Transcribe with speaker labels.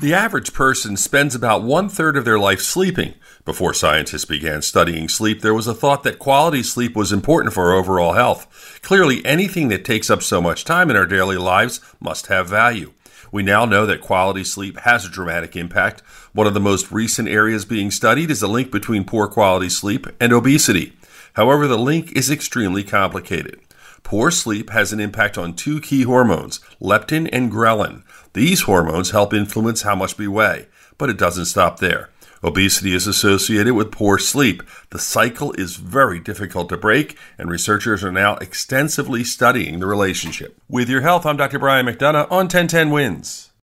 Speaker 1: The average person spends about one third of their life sleeping. Before scientists began studying sleep, there was a thought that quality sleep was important for overall health. Clearly, anything that takes up so much time in our daily lives must have value. We now know that quality sleep has a dramatic impact. One of the most recent areas being studied is the link between poor quality sleep and obesity. However, the link is extremely complicated. Poor sleep has an impact on two key hormones, leptin and ghrelin. These hormones help influence how much we weigh, but it doesn't stop there. Obesity is associated with poor sleep. The cycle is very difficult to break, and researchers are now extensively studying the relationship. With your health, I'm Dr. Brian McDonough on 1010 Wins.